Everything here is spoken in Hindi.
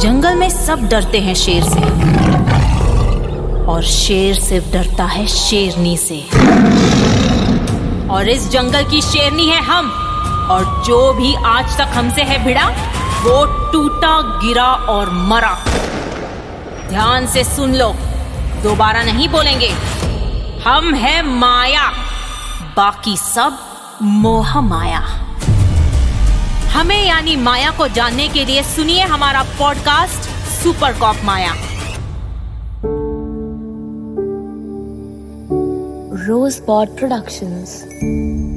जंगल में सब डरते हैं शेर से। और शेर सिर्फ़ डरता है शेरनी से। और इस जंगल की शेरनी है हम। और जो भी आज तक हमसे है भिड़ा, वो टूटा, गिरा और मरा। ध्यान से सुन लो, दोबारा नहीं बोलेंगे। हम है माया, बाकी सब मोह माया। हमें यानी माया को जानने के लिए सुनिए हमारा पॉडकास्ट सुपर कॉप माया रोज Rosebud Productions.